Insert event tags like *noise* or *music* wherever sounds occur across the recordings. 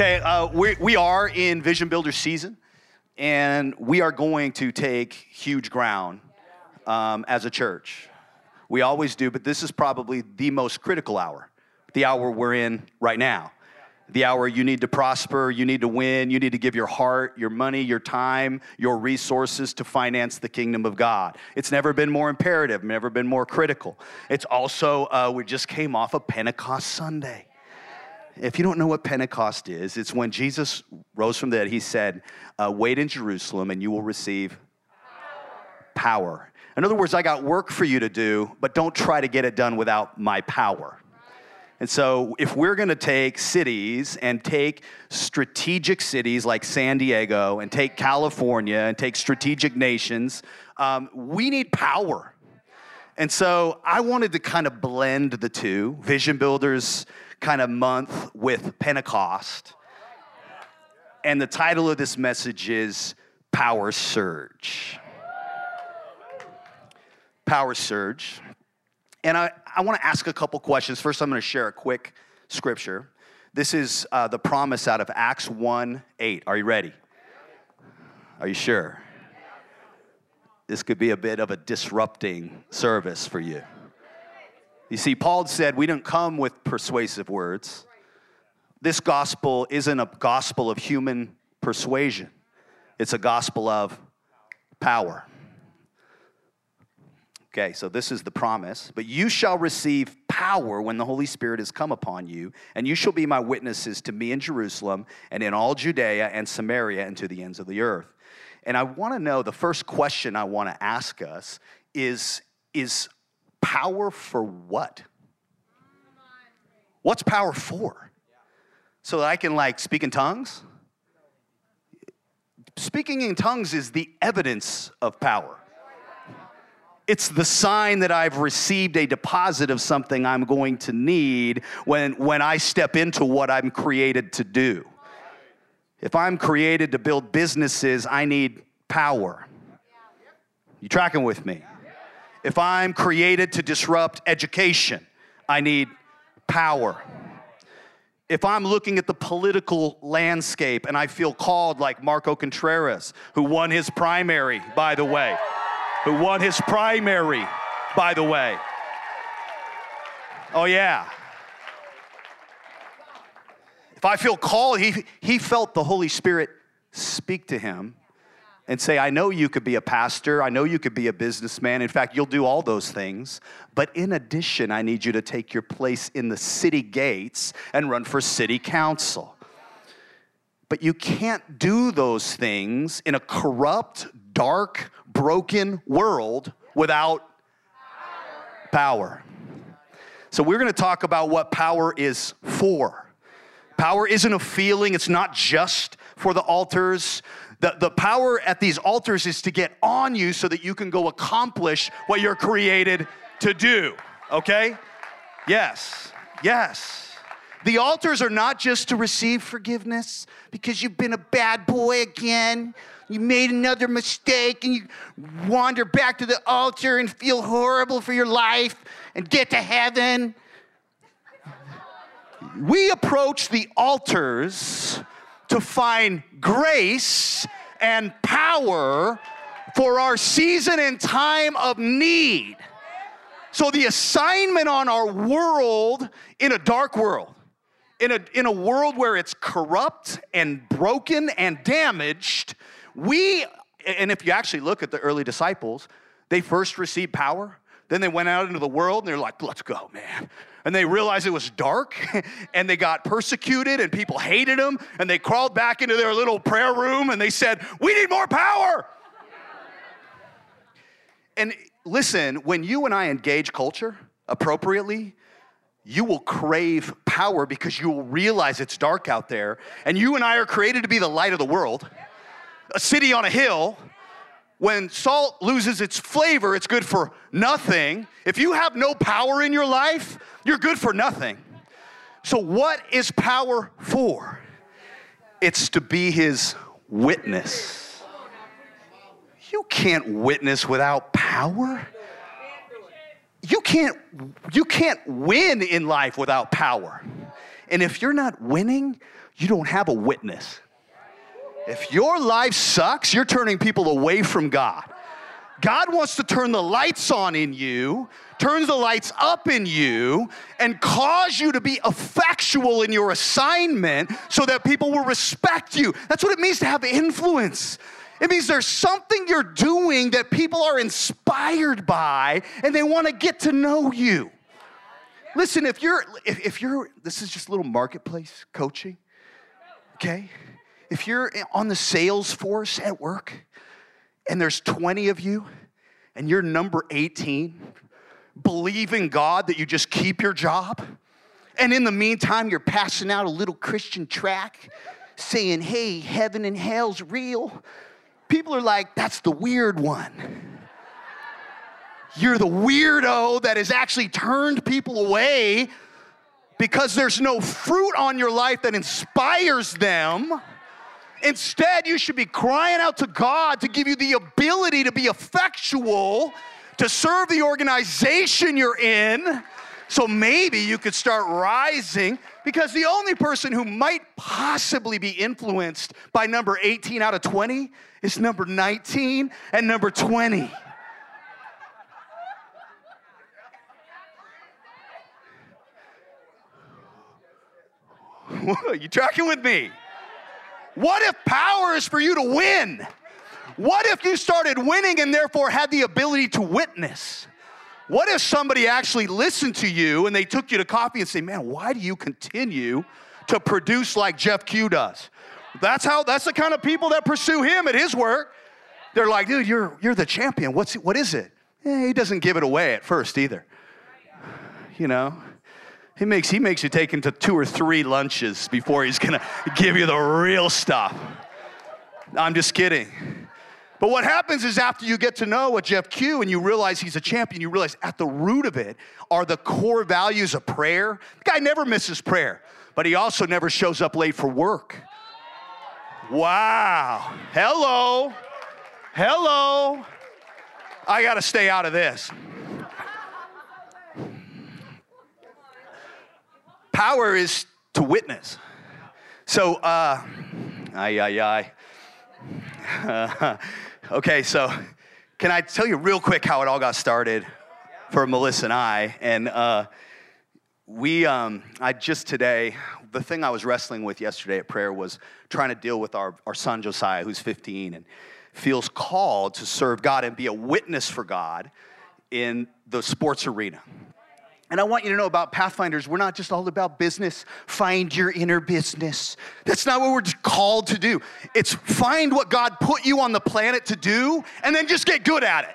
Okay, uh, we, we are in Vision Builder season, and we are going to take huge ground um, as a church. We always do, but this is probably the most critical hour, the hour we're in right now. The hour you need to prosper, you need to win, you need to give your heart, your money, your time, your resources to finance the kingdom of God. It's never been more imperative, never been more critical. It's also, uh, we just came off of Pentecost Sunday if you don't know what Pentecost is, it's when Jesus rose from the dead. He said, uh, Wait in Jerusalem and you will receive power. power. In other words, I got work for you to do, but don't try to get it done without my power. And so, if we're gonna take cities and take strategic cities like San Diego and take California and take strategic nations, um, we need power. And so, I wanted to kind of blend the two. Vision Builders kind of month with Pentecost. And the title of this message is Power Surge. Power Surge. And I, I want to ask a couple questions. First, I'm going to share a quick scripture. This is uh, the promise out of Acts 1 8. Are you ready? Are you sure? This could be a bit of a disrupting service for you. You see, Paul said, We don't come with persuasive words. This gospel isn't a gospel of human persuasion, it's a gospel of power. Okay, so this is the promise. But you shall receive power when the Holy Spirit has come upon you, and you shall be my witnesses to me in Jerusalem and in all Judea and Samaria and to the ends of the earth. And I want to know the first question I want to ask us is, is Power for what? What's power for? So that I can like speak in tongues? Speaking in tongues is the evidence of power. It's the sign that I've received a deposit of something I'm going to need when, when I step into what I'm created to do. If I'm created to build businesses, I need power. You tracking with me? If I'm created to disrupt education, I need power. If I'm looking at the political landscape and I feel called, like Marco Contreras, who won his primary, by the way, who won his primary, by the way. Oh, yeah. If I feel called, he, he felt the Holy Spirit speak to him and say, I know you could be a pastor. I know you could be a businessman. In fact, you'll do all those things. But in addition, I need you to take your place in the city gates and run for city council. But you can't do those things in a corrupt, dark, broken world without power. So, we're going to talk about what power is for. Power isn't a feeling, it's not just for the altars. The, the power at these altars is to get on you so that you can go accomplish what you're created to do, okay? Yes, yes. The altars are not just to receive forgiveness because you've been a bad boy again. You made another mistake and you wander back to the altar and feel horrible for your life and get to heaven. We approach the altars to find grace and power for our season and time of need. So, the assignment on our world in a dark world, in a, in a world where it's corrupt and broken and damaged, we, and if you actually look at the early disciples, they first received power, then they went out into the world and they're like, let's go, man and they realized it was dark *laughs* and they got persecuted and people hated them and they crawled back into their little prayer room and they said, We need more power. And listen, when you and I engage culture appropriately, you will crave power because you will realize it's dark out there. And you and I are created to be the light of the world. A city on a hill, when salt loses its flavor, it's good for nothing. If you have no power in your life, you're good for nothing. So, what is power for? It's to be his witness. You can't witness without power you can't you can't win in life without power. And if you're not winning, you don't have a witness. If your life sucks, you're turning people away from God. God wants to turn the lights on in you, turns the lights up in you, and cause you to be effectual in your assignment so that people will respect you. That's what it means to have influence. It means there's something you're doing that people are inspired by and they want to get to know you. Listen, if you're, if, if you're, this is just a little marketplace coaching, okay? If you're on the sales force at work and there's 20 of you and you're number 18, believe in God that you just keep your job, and in the meantime, you're passing out a little Christian track saying, hey, heaven and hell's real people are like, that's the weird one. You're the weirdo that has actually turned people away because there's no fruit on your life that inspires them. Instead, you should be crying out to God to give you the ability to be effectual, to serve the organization you're in. So maybe you could start rising because the only person who might possibly be influenced by number 18 out of 20 is number 19 and number 20. *laughs* you tracking with me? What if power is for you to win? What if you started winning and therefore had the ability to witness? What if somebody actually listened to you and they took you to coffee and say, Man, why do you continue to produce like Jeff Q does? That's how that's the kind of people that pursue him at his work. They're like, dude, you're you're the champion. What's what is it? Eh, he doesn't give it away at first either. You know, he makes he makes you take him to two or three lunches before he's gonna give you the real stuff. I'm just kidding. But what happens is after you get to know a Jeff Q and you realize he's a champion, you realize at the root of it are the core values of prayer. The guy never misses prayer, but he also never shows up late for work. Wow. Hello. Hello. I got to stay out of this. Power is to witness. So, uh, ay, ay, ay. *laughs* Okay, so can I tell you real quick how it all got started for Melissa and I? And uh, we, um, I just today, the thing I was wrestling with yesterday at prayer was trying to deal with our, our son Josiah, who's 15 and feels called to serve God and be a witness for God in the sports arena. And I want you to know about Pathfinders, we're not just all about business. Find your inner business. That's not what we're called to do. It's find what God put you on the planet to do and then just get good at it.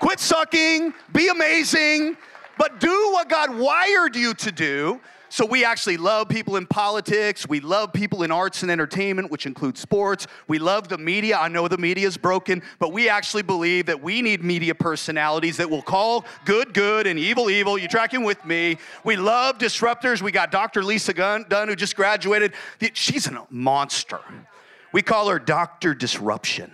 Quit sucking, be amazing, but do what God wired you to do so we actually love people in politics. We love people in arts and entertainment, which includes sports. We love the media. I know the media is broken, but we actually believe that we need media personalities that will call good good and evil evil. You tracking with me? We love disruptors. We got Dr. Lisa Dunn, who just graduated. She's a monster. We call her Dr. Disruption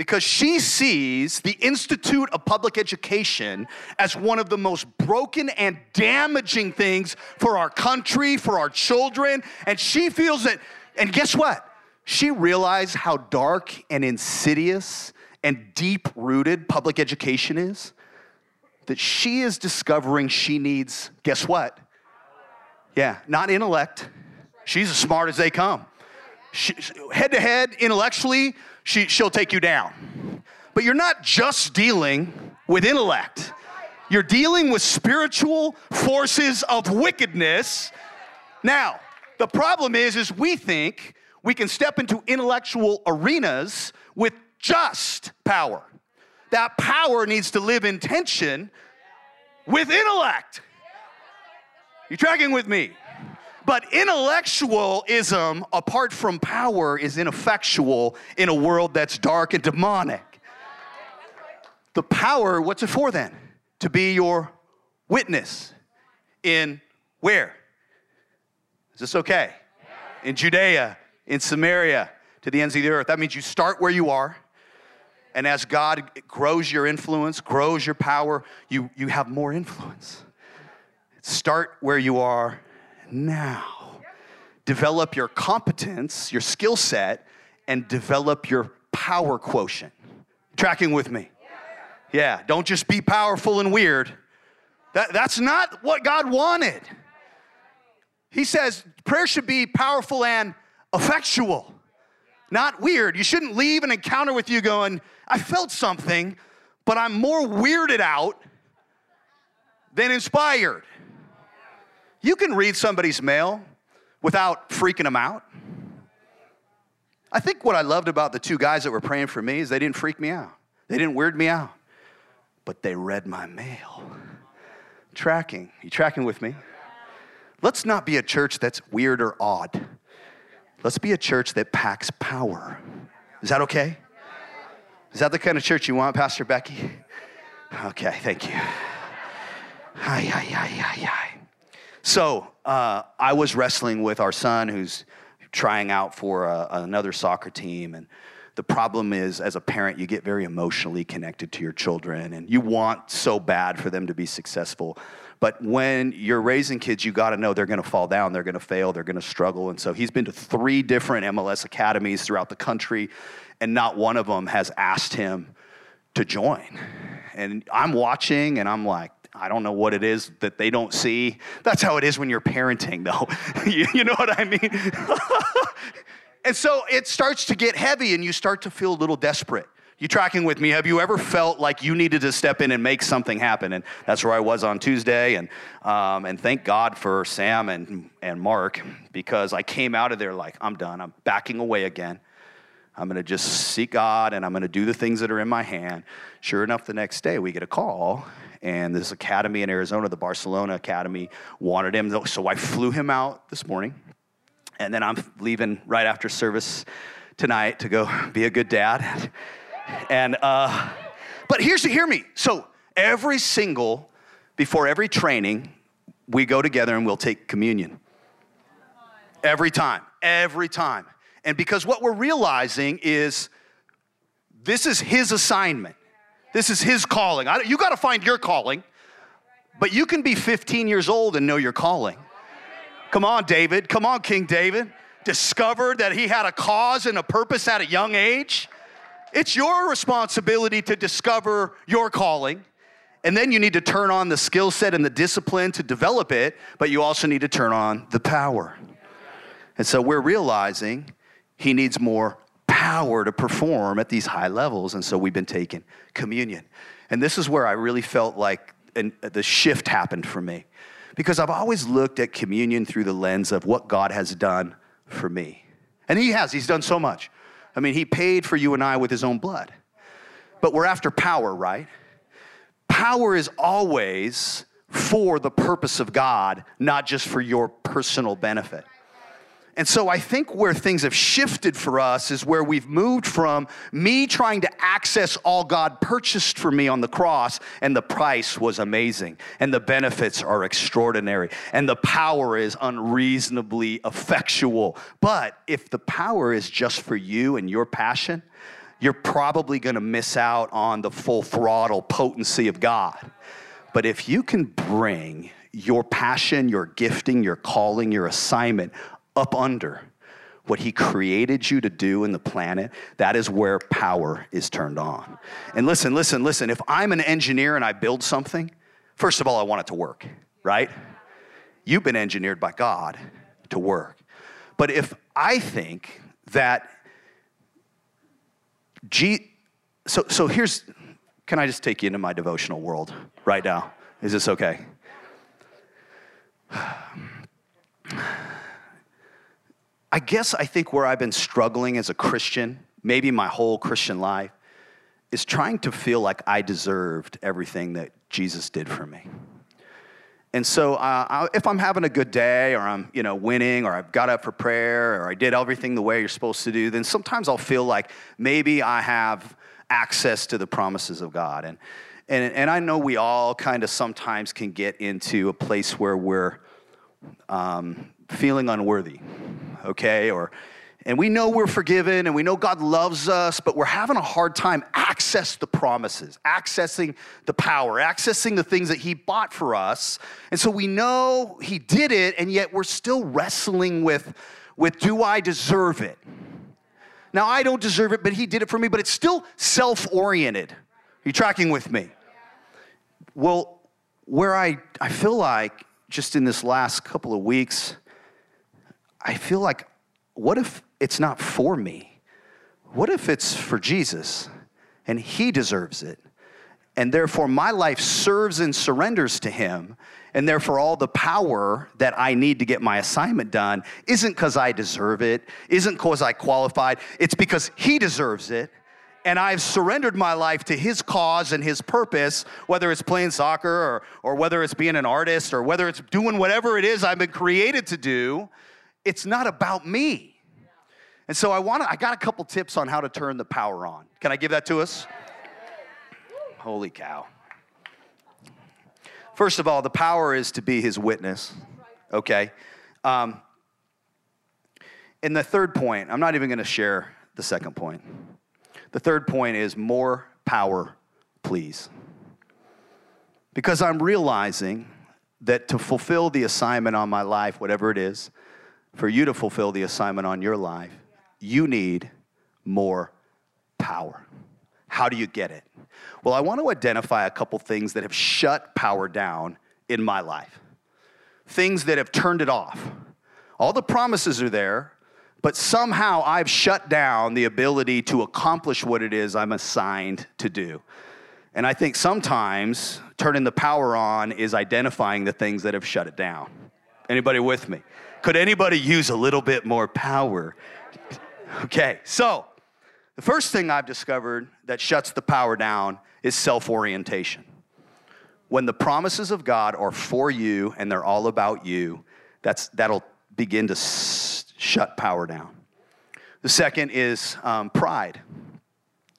because she sees the Institute of Public Education as one of the most broken and damaging things for our country, for our children. And she feels that, and guess what? She realized how dark and insidious and deep rooted public education is. That she is discovering she needs, guess what? Yeah, not intellect. She's as smart as they come. head to head, intellectually, she, she'll take you down. But you're not just dealing with intellect, you're dealing with spiritual forces of wickedness. Now, the problem is, is we think we can step into intellectual arenas with just power. That power needs to live in tension with intellect. You tracking with me? But intellectualism, apart from power, is ineffectual in a world that's dark and demonic. The power, what's it for then? To be your witness in where? Is this okay? In Judea, in Samaria, to the ends of the earth. That means you start where you are. And as God grows your influence, grows your power, you, you have more influence. Start where you are now. Develop your competence, your skill set, and develop your power quotient. Tracking with me? Yeah, don't just be powerful and weird. That, that's not what God wanted. He says prayer should be powerful and effectual, not weird. You shouldn't leave an encounter with you going, I felt something, but I'm more weirded out than inspired. You can read somebody's mail without freaking them out. I think what I loved about the two guys that were praying for me is they didn't freak me out, they didn't weird me out, but they read my mail. Tracking. You tracking with me? Let's not be a church that's weird or odd. Let's be a church that packs power. Is that okay? Is that the kind of church you want, Pastor Becky? Okay, thank you. Hi, hi, hi, hi, hi. So uh, I was wrestling with our son who's trying out for a, another soccer team. And the problem is, as a parent, you get very emotionally connected to your children and you want so bad for them to be successful. But when you're raising kids, you got to know they're going to fall down, they're going to fail, they're going to struggle. And so he's been to three different MLS academies throughout the country, and not one of them has asked him to join. And I'm watching and I'm like, I don't know what it is that they don't see. That's how it is when you're parenting, though. *laughs* you, you know what I mean? *laughs* and so it starts to get heavy and you start to feel a little desperate. You tracking with me? Have you ever felt like you needed to step in and make something happen? And that's where I was on Tuesday. And, um, and thank God for Sam and, and Mark because I came out of there like, I'm done. I'm backing away again. I'm going to just seek God and I'm going to do the things that are in my hand. Sure enough, the next day we get a call and this academy in Arizona, the Barcelona Academy, wanted him. So I flew him out this morning, and then I'm leaving right after service tonight to go be a good dad. And uh, but here's to hear me. So every single before every training, we go together and we'll take communion. Every time, every time. And because what we're realizing is this is his assignment. This is his calling. You got to find your calling, but you can be 15 years old and know your calling. Come on, David. Come on, King David. Discovered that he had a cause and a purpose at a young age. It's your responsibility to discover your calling. And then you need to turn on the skill set and the discipline to develop it, but you also need to turn on the power. And so we're realizing he needs more power to perform at these high levels. And so we've been taking communion. And this is where I really felt like an, the shift happened for me. Because I've always looked at communion through the lens of what God has done for me. And He has, He's done so much. I mean, He paid for you and I with His own blood. But we're after power, right? Power is always for the purpose of God, not just for your personal benefit. And so I think where things have shifted for us is where we've moved from me trying to access all God purchased for me on the cross, and the price was amazing, and the benefits are extraordinary, and the power is unreasonably effectual. But if the power is just for you and your passion, you're probably gonna miss out on the full throttle potency of God. But if you can bring your passion, your gifting, your calling, your assignment up under what he created you to do in the planet, that is where power is turned on. And listen, listen, listen. If I'm an engineer and I build something, first of all, I want it to work, right? You've been engineered by God to work. But if I think that G, so, so here's, can I just take you into my devotional world right now? Is this okay? I guess I think where I've been struggling as a Christian, maybe my whole Christian life, is trying to feel like I deserved everything that Jesus did for me. And so, uh, I, if I'm having a good day, or I'm, you know, winning, or I've got up for prayer, or I did everything the way you're supposed to do, then sometimes I'll feel like maybe I have access to the promises of God. And and and I know we all kind of sometimes can get into a place where we're um, feeling unworthy, okay, or and we know we're forgiven and we know God loves us, but we're having a hard time access the promises, accessing the power, accessing the things that He bought for us. And so we know He did it, and yet we're still wrestling with, with do I deserve it? Now, I don't deserve it, but He did it for me, but it's still self oriented. Are you tracking with me? Well, where I, I feel like just in this last couple of weeks, I feel like, what if it's not for me? What if it's for Jesus and he deserves it? And therefore, my life serves and surrenders to him. And therefore, all the power that I need to get my assignment done isn't because I deserve it, isn't because I qualified, it's because he deserves it and I've surrendered my life to his cause and his purpose, whether it's playing soccer or, or whether it's being an artist or whether it's doing whatever it is I've been created to do, it's not about me. And so I want to, I got a couple tips on how to turn the power on. Can I give that to us? Holy cow. First of all, the power is to be his witness, okay? Um, and the third point, I'm not even going to share the second point. The third point is more power, please. Because I'm realizing that to fulfill the assignment on my life, whatever it is, for you to fulfill the assignment on your life, you need more power. How do you get it? Well, I want to identify a couple things that have shut power down in my life, things that have turned it off. All the promises are there, but somehow I've shut down the ability to accomplish what it is I'm assigned to do. And I think sometimes turning the power on is identifying the things that have shut it down. Anybody with me? Could anybody use a little bit more power Okay, so the first thing I've discovered that shuts the power down is self orientation. When the promises of God are for you and they're all about you, that's, that'll begin to s- shut power down. The second is um, pride.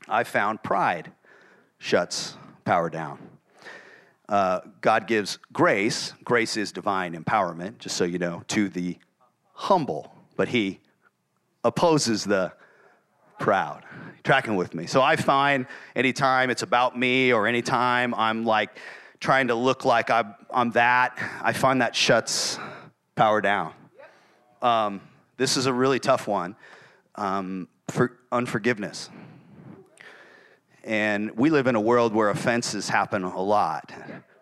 I found pride shuts power down. Uh, God gives grace. Grace is divine empowerment, just so you know, to the humble, but He opposes the proud. Tracking with me. So I find anytime it's about me or anytime I'm like trying to look like I'm, I'm that, I find that shuts power down. Um, this is a really tough one um, for unforgiveness. And we live in a world where offenses happen a lot.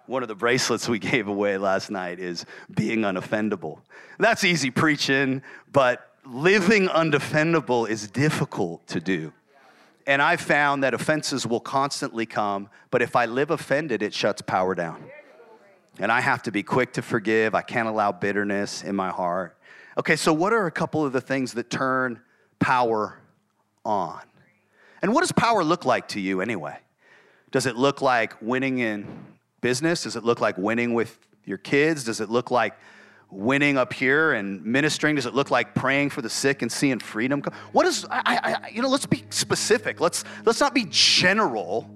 One of the bracelets we *laughs* gave away last night is being unoffendable. That's easy preaching, but living undefendable is difficult to do. And I found that offenses will constantly come, but if I live offended, it shuts power down. And I have to be quick to forgive. I can't allow bitterness in my heart. Okay, so what are a couple of the things that turn power on? And what does power look like to you anyway? Does it look like winning in business? Does it look like winning with your kids? Does it look like winning up here and ministering? Does it look like praying for the sick and seeing freedom come? What is, I, I, you know, let's be specific. Let's, let's not be general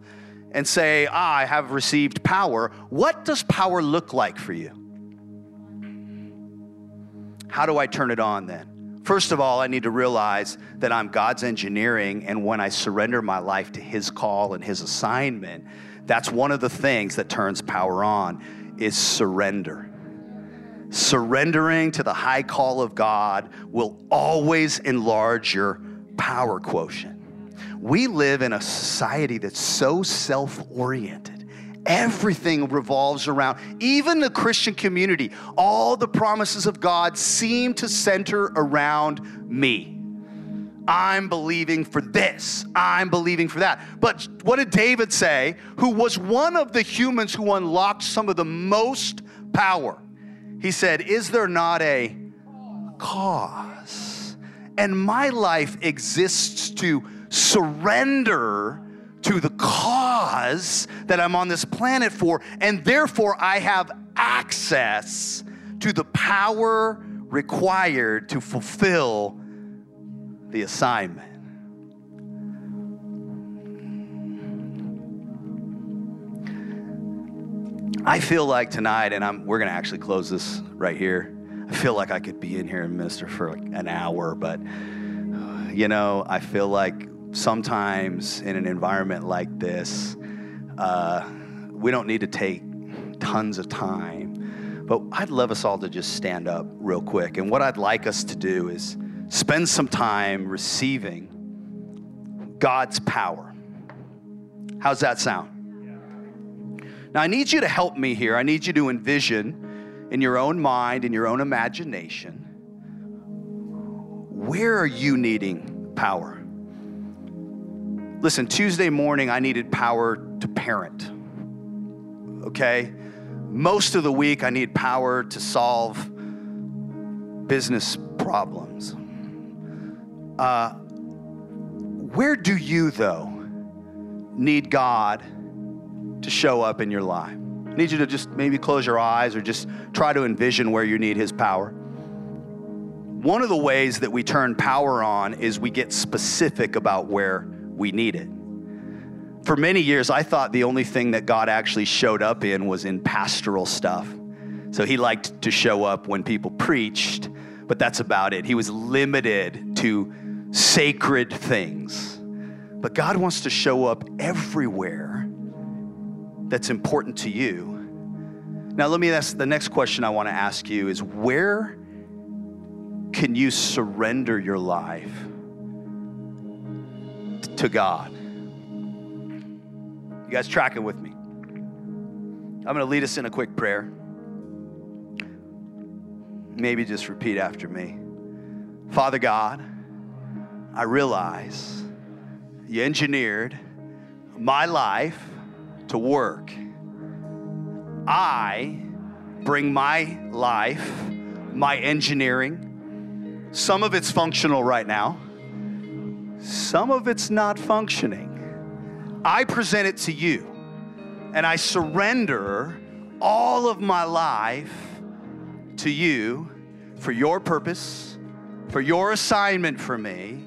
and say, ah, I have received power. What does power look like for you? How do I turn it on then? First of all, I need to realize that I'm God's engineering, and when I surrender my life to His call and His assignment, that's one of the things that turns power on is surrender surrendering to the high call of God will always enlarge your power quotient. We live in a society that's so self oriented. Everything revolves around, even the Christian community, all the promises of God seem to center around me. I'm believing for this. I'm believing for that. But what did David say, who was one of the humans who unlocked some of the most power? He said, Is there not a cause? And my life exists to surrender to the cause that I'm on this planet for, and therefore I have access to the power required to fulfill the assignment. I feel like tonight, and I'm, we're going to actually close this right here. I feel like I could be in here and minister for like an hour, but you know, I feel like sometimes in an environment like this, uh, we don't need to take tons of time. But I'd love us all to just stand up real quick. And what I'd like us to do is spend some time receiving God's power. How's that sound? Now, I need you to help me here. I need you to envision in your own mind, in your own imagination, where are you needing power? Listen, Tuesday morning, I needed power to parent. Okay? Most of the week, I need power to solve business problems. Uh, where do you, though, need God to show up in your life? I need you to just maybe close your eyes or just try to envision where you need His power. One of the ways that we turn power on is we get specific about where we need it. For many years, I thought the only thing that God actually showed up in was in pastoral stuff. So he liked to show up when people preached, but that's about it. He was limited to sacred things. But God wants to show up everywhere that's important to you. Now, let me ask the next question I want to ask you is where can you surrender your life to God? You guys tracking with me? I'm going to lead us in a quick prayer. Maybe just repeat after me. Father God, I realize you engineered my life to work. I bring my life, my engineering, some of it's functional right now, some of it's not functioning. I present it to you and I surrender all of my life to you for your purpose, for your assignment for me,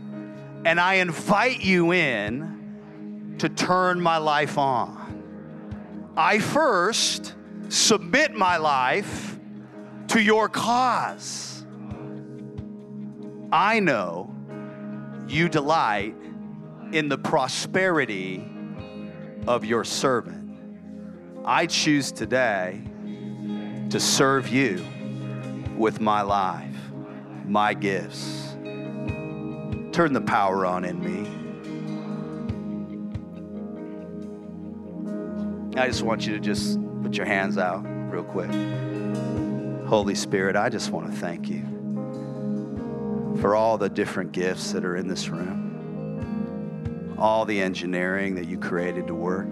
and I invite you in to turn my life on. I first submit my life to your cause. I know you delight in the prosperity of your servant. I choose today to serve you with my life, my gifts. Turn the power on in me. I just want you to just put your hands out real quick. Holy Spirit, I just want to thank you for all the different gifts that are in this room, all the engineering that you created to work.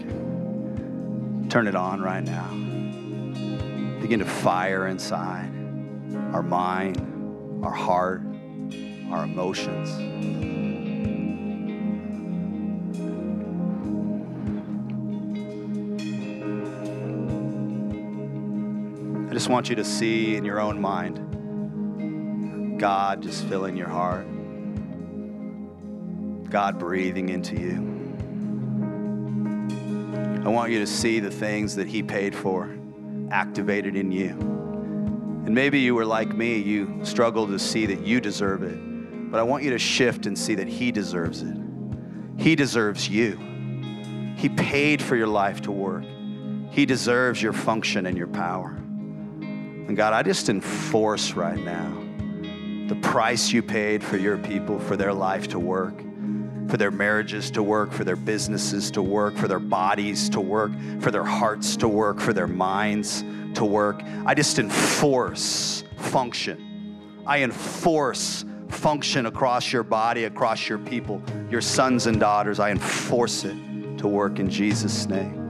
Turn it on right now. Begin to fire inside our mind, our heart, our emotions. I just want you to see in your own mind God just filling your heart, God breathing into you. I want you to see the things that He paid for activated in you. And maybe you were like me, you struggle to see that you deserve it, but I want you to shift and see that He deserves it. He deserves you. He paid for your life to work. He deserves your function and your power. And God, I just enforce right now the price you paid for your people, for their life to work, for their marriages to work, for their businesses to work, for their bodies to work, for their hearts to work, for their minds to work. I just enforce function. I enforce function across your body, across your people, your sons and daughters. I enforce it to work in Jesus' name.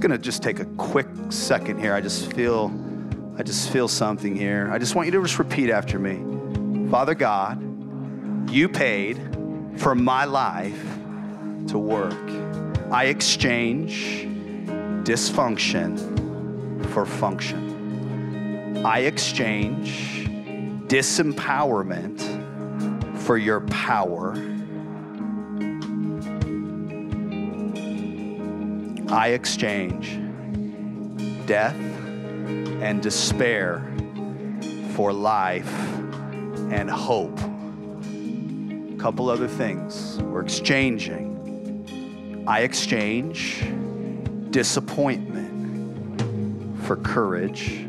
Going to just take a quick second here. I just feel I just feel something here. I just want you to just repeat after me. Father God, you paid for my life to work. I exchange dysfunction for function. I exchange disempowerment for your power. I exchange death and despair for life and hope. A couple other things we're exchanging. I exchange disappointment for courage.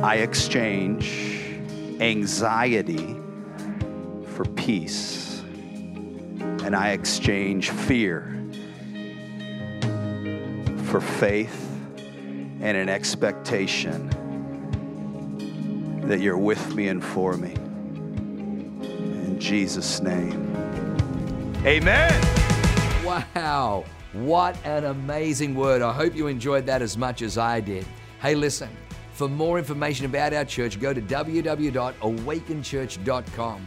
I exchange anxiety for peace. And I exchange fear for faith and an expectation that you're with me and for me. In Jesus' name. Amen. Wow. What an amazing word. I hope you enjoyed that as much as I did. Hey, listen, for more information about our church, go to www.awakenchurch.com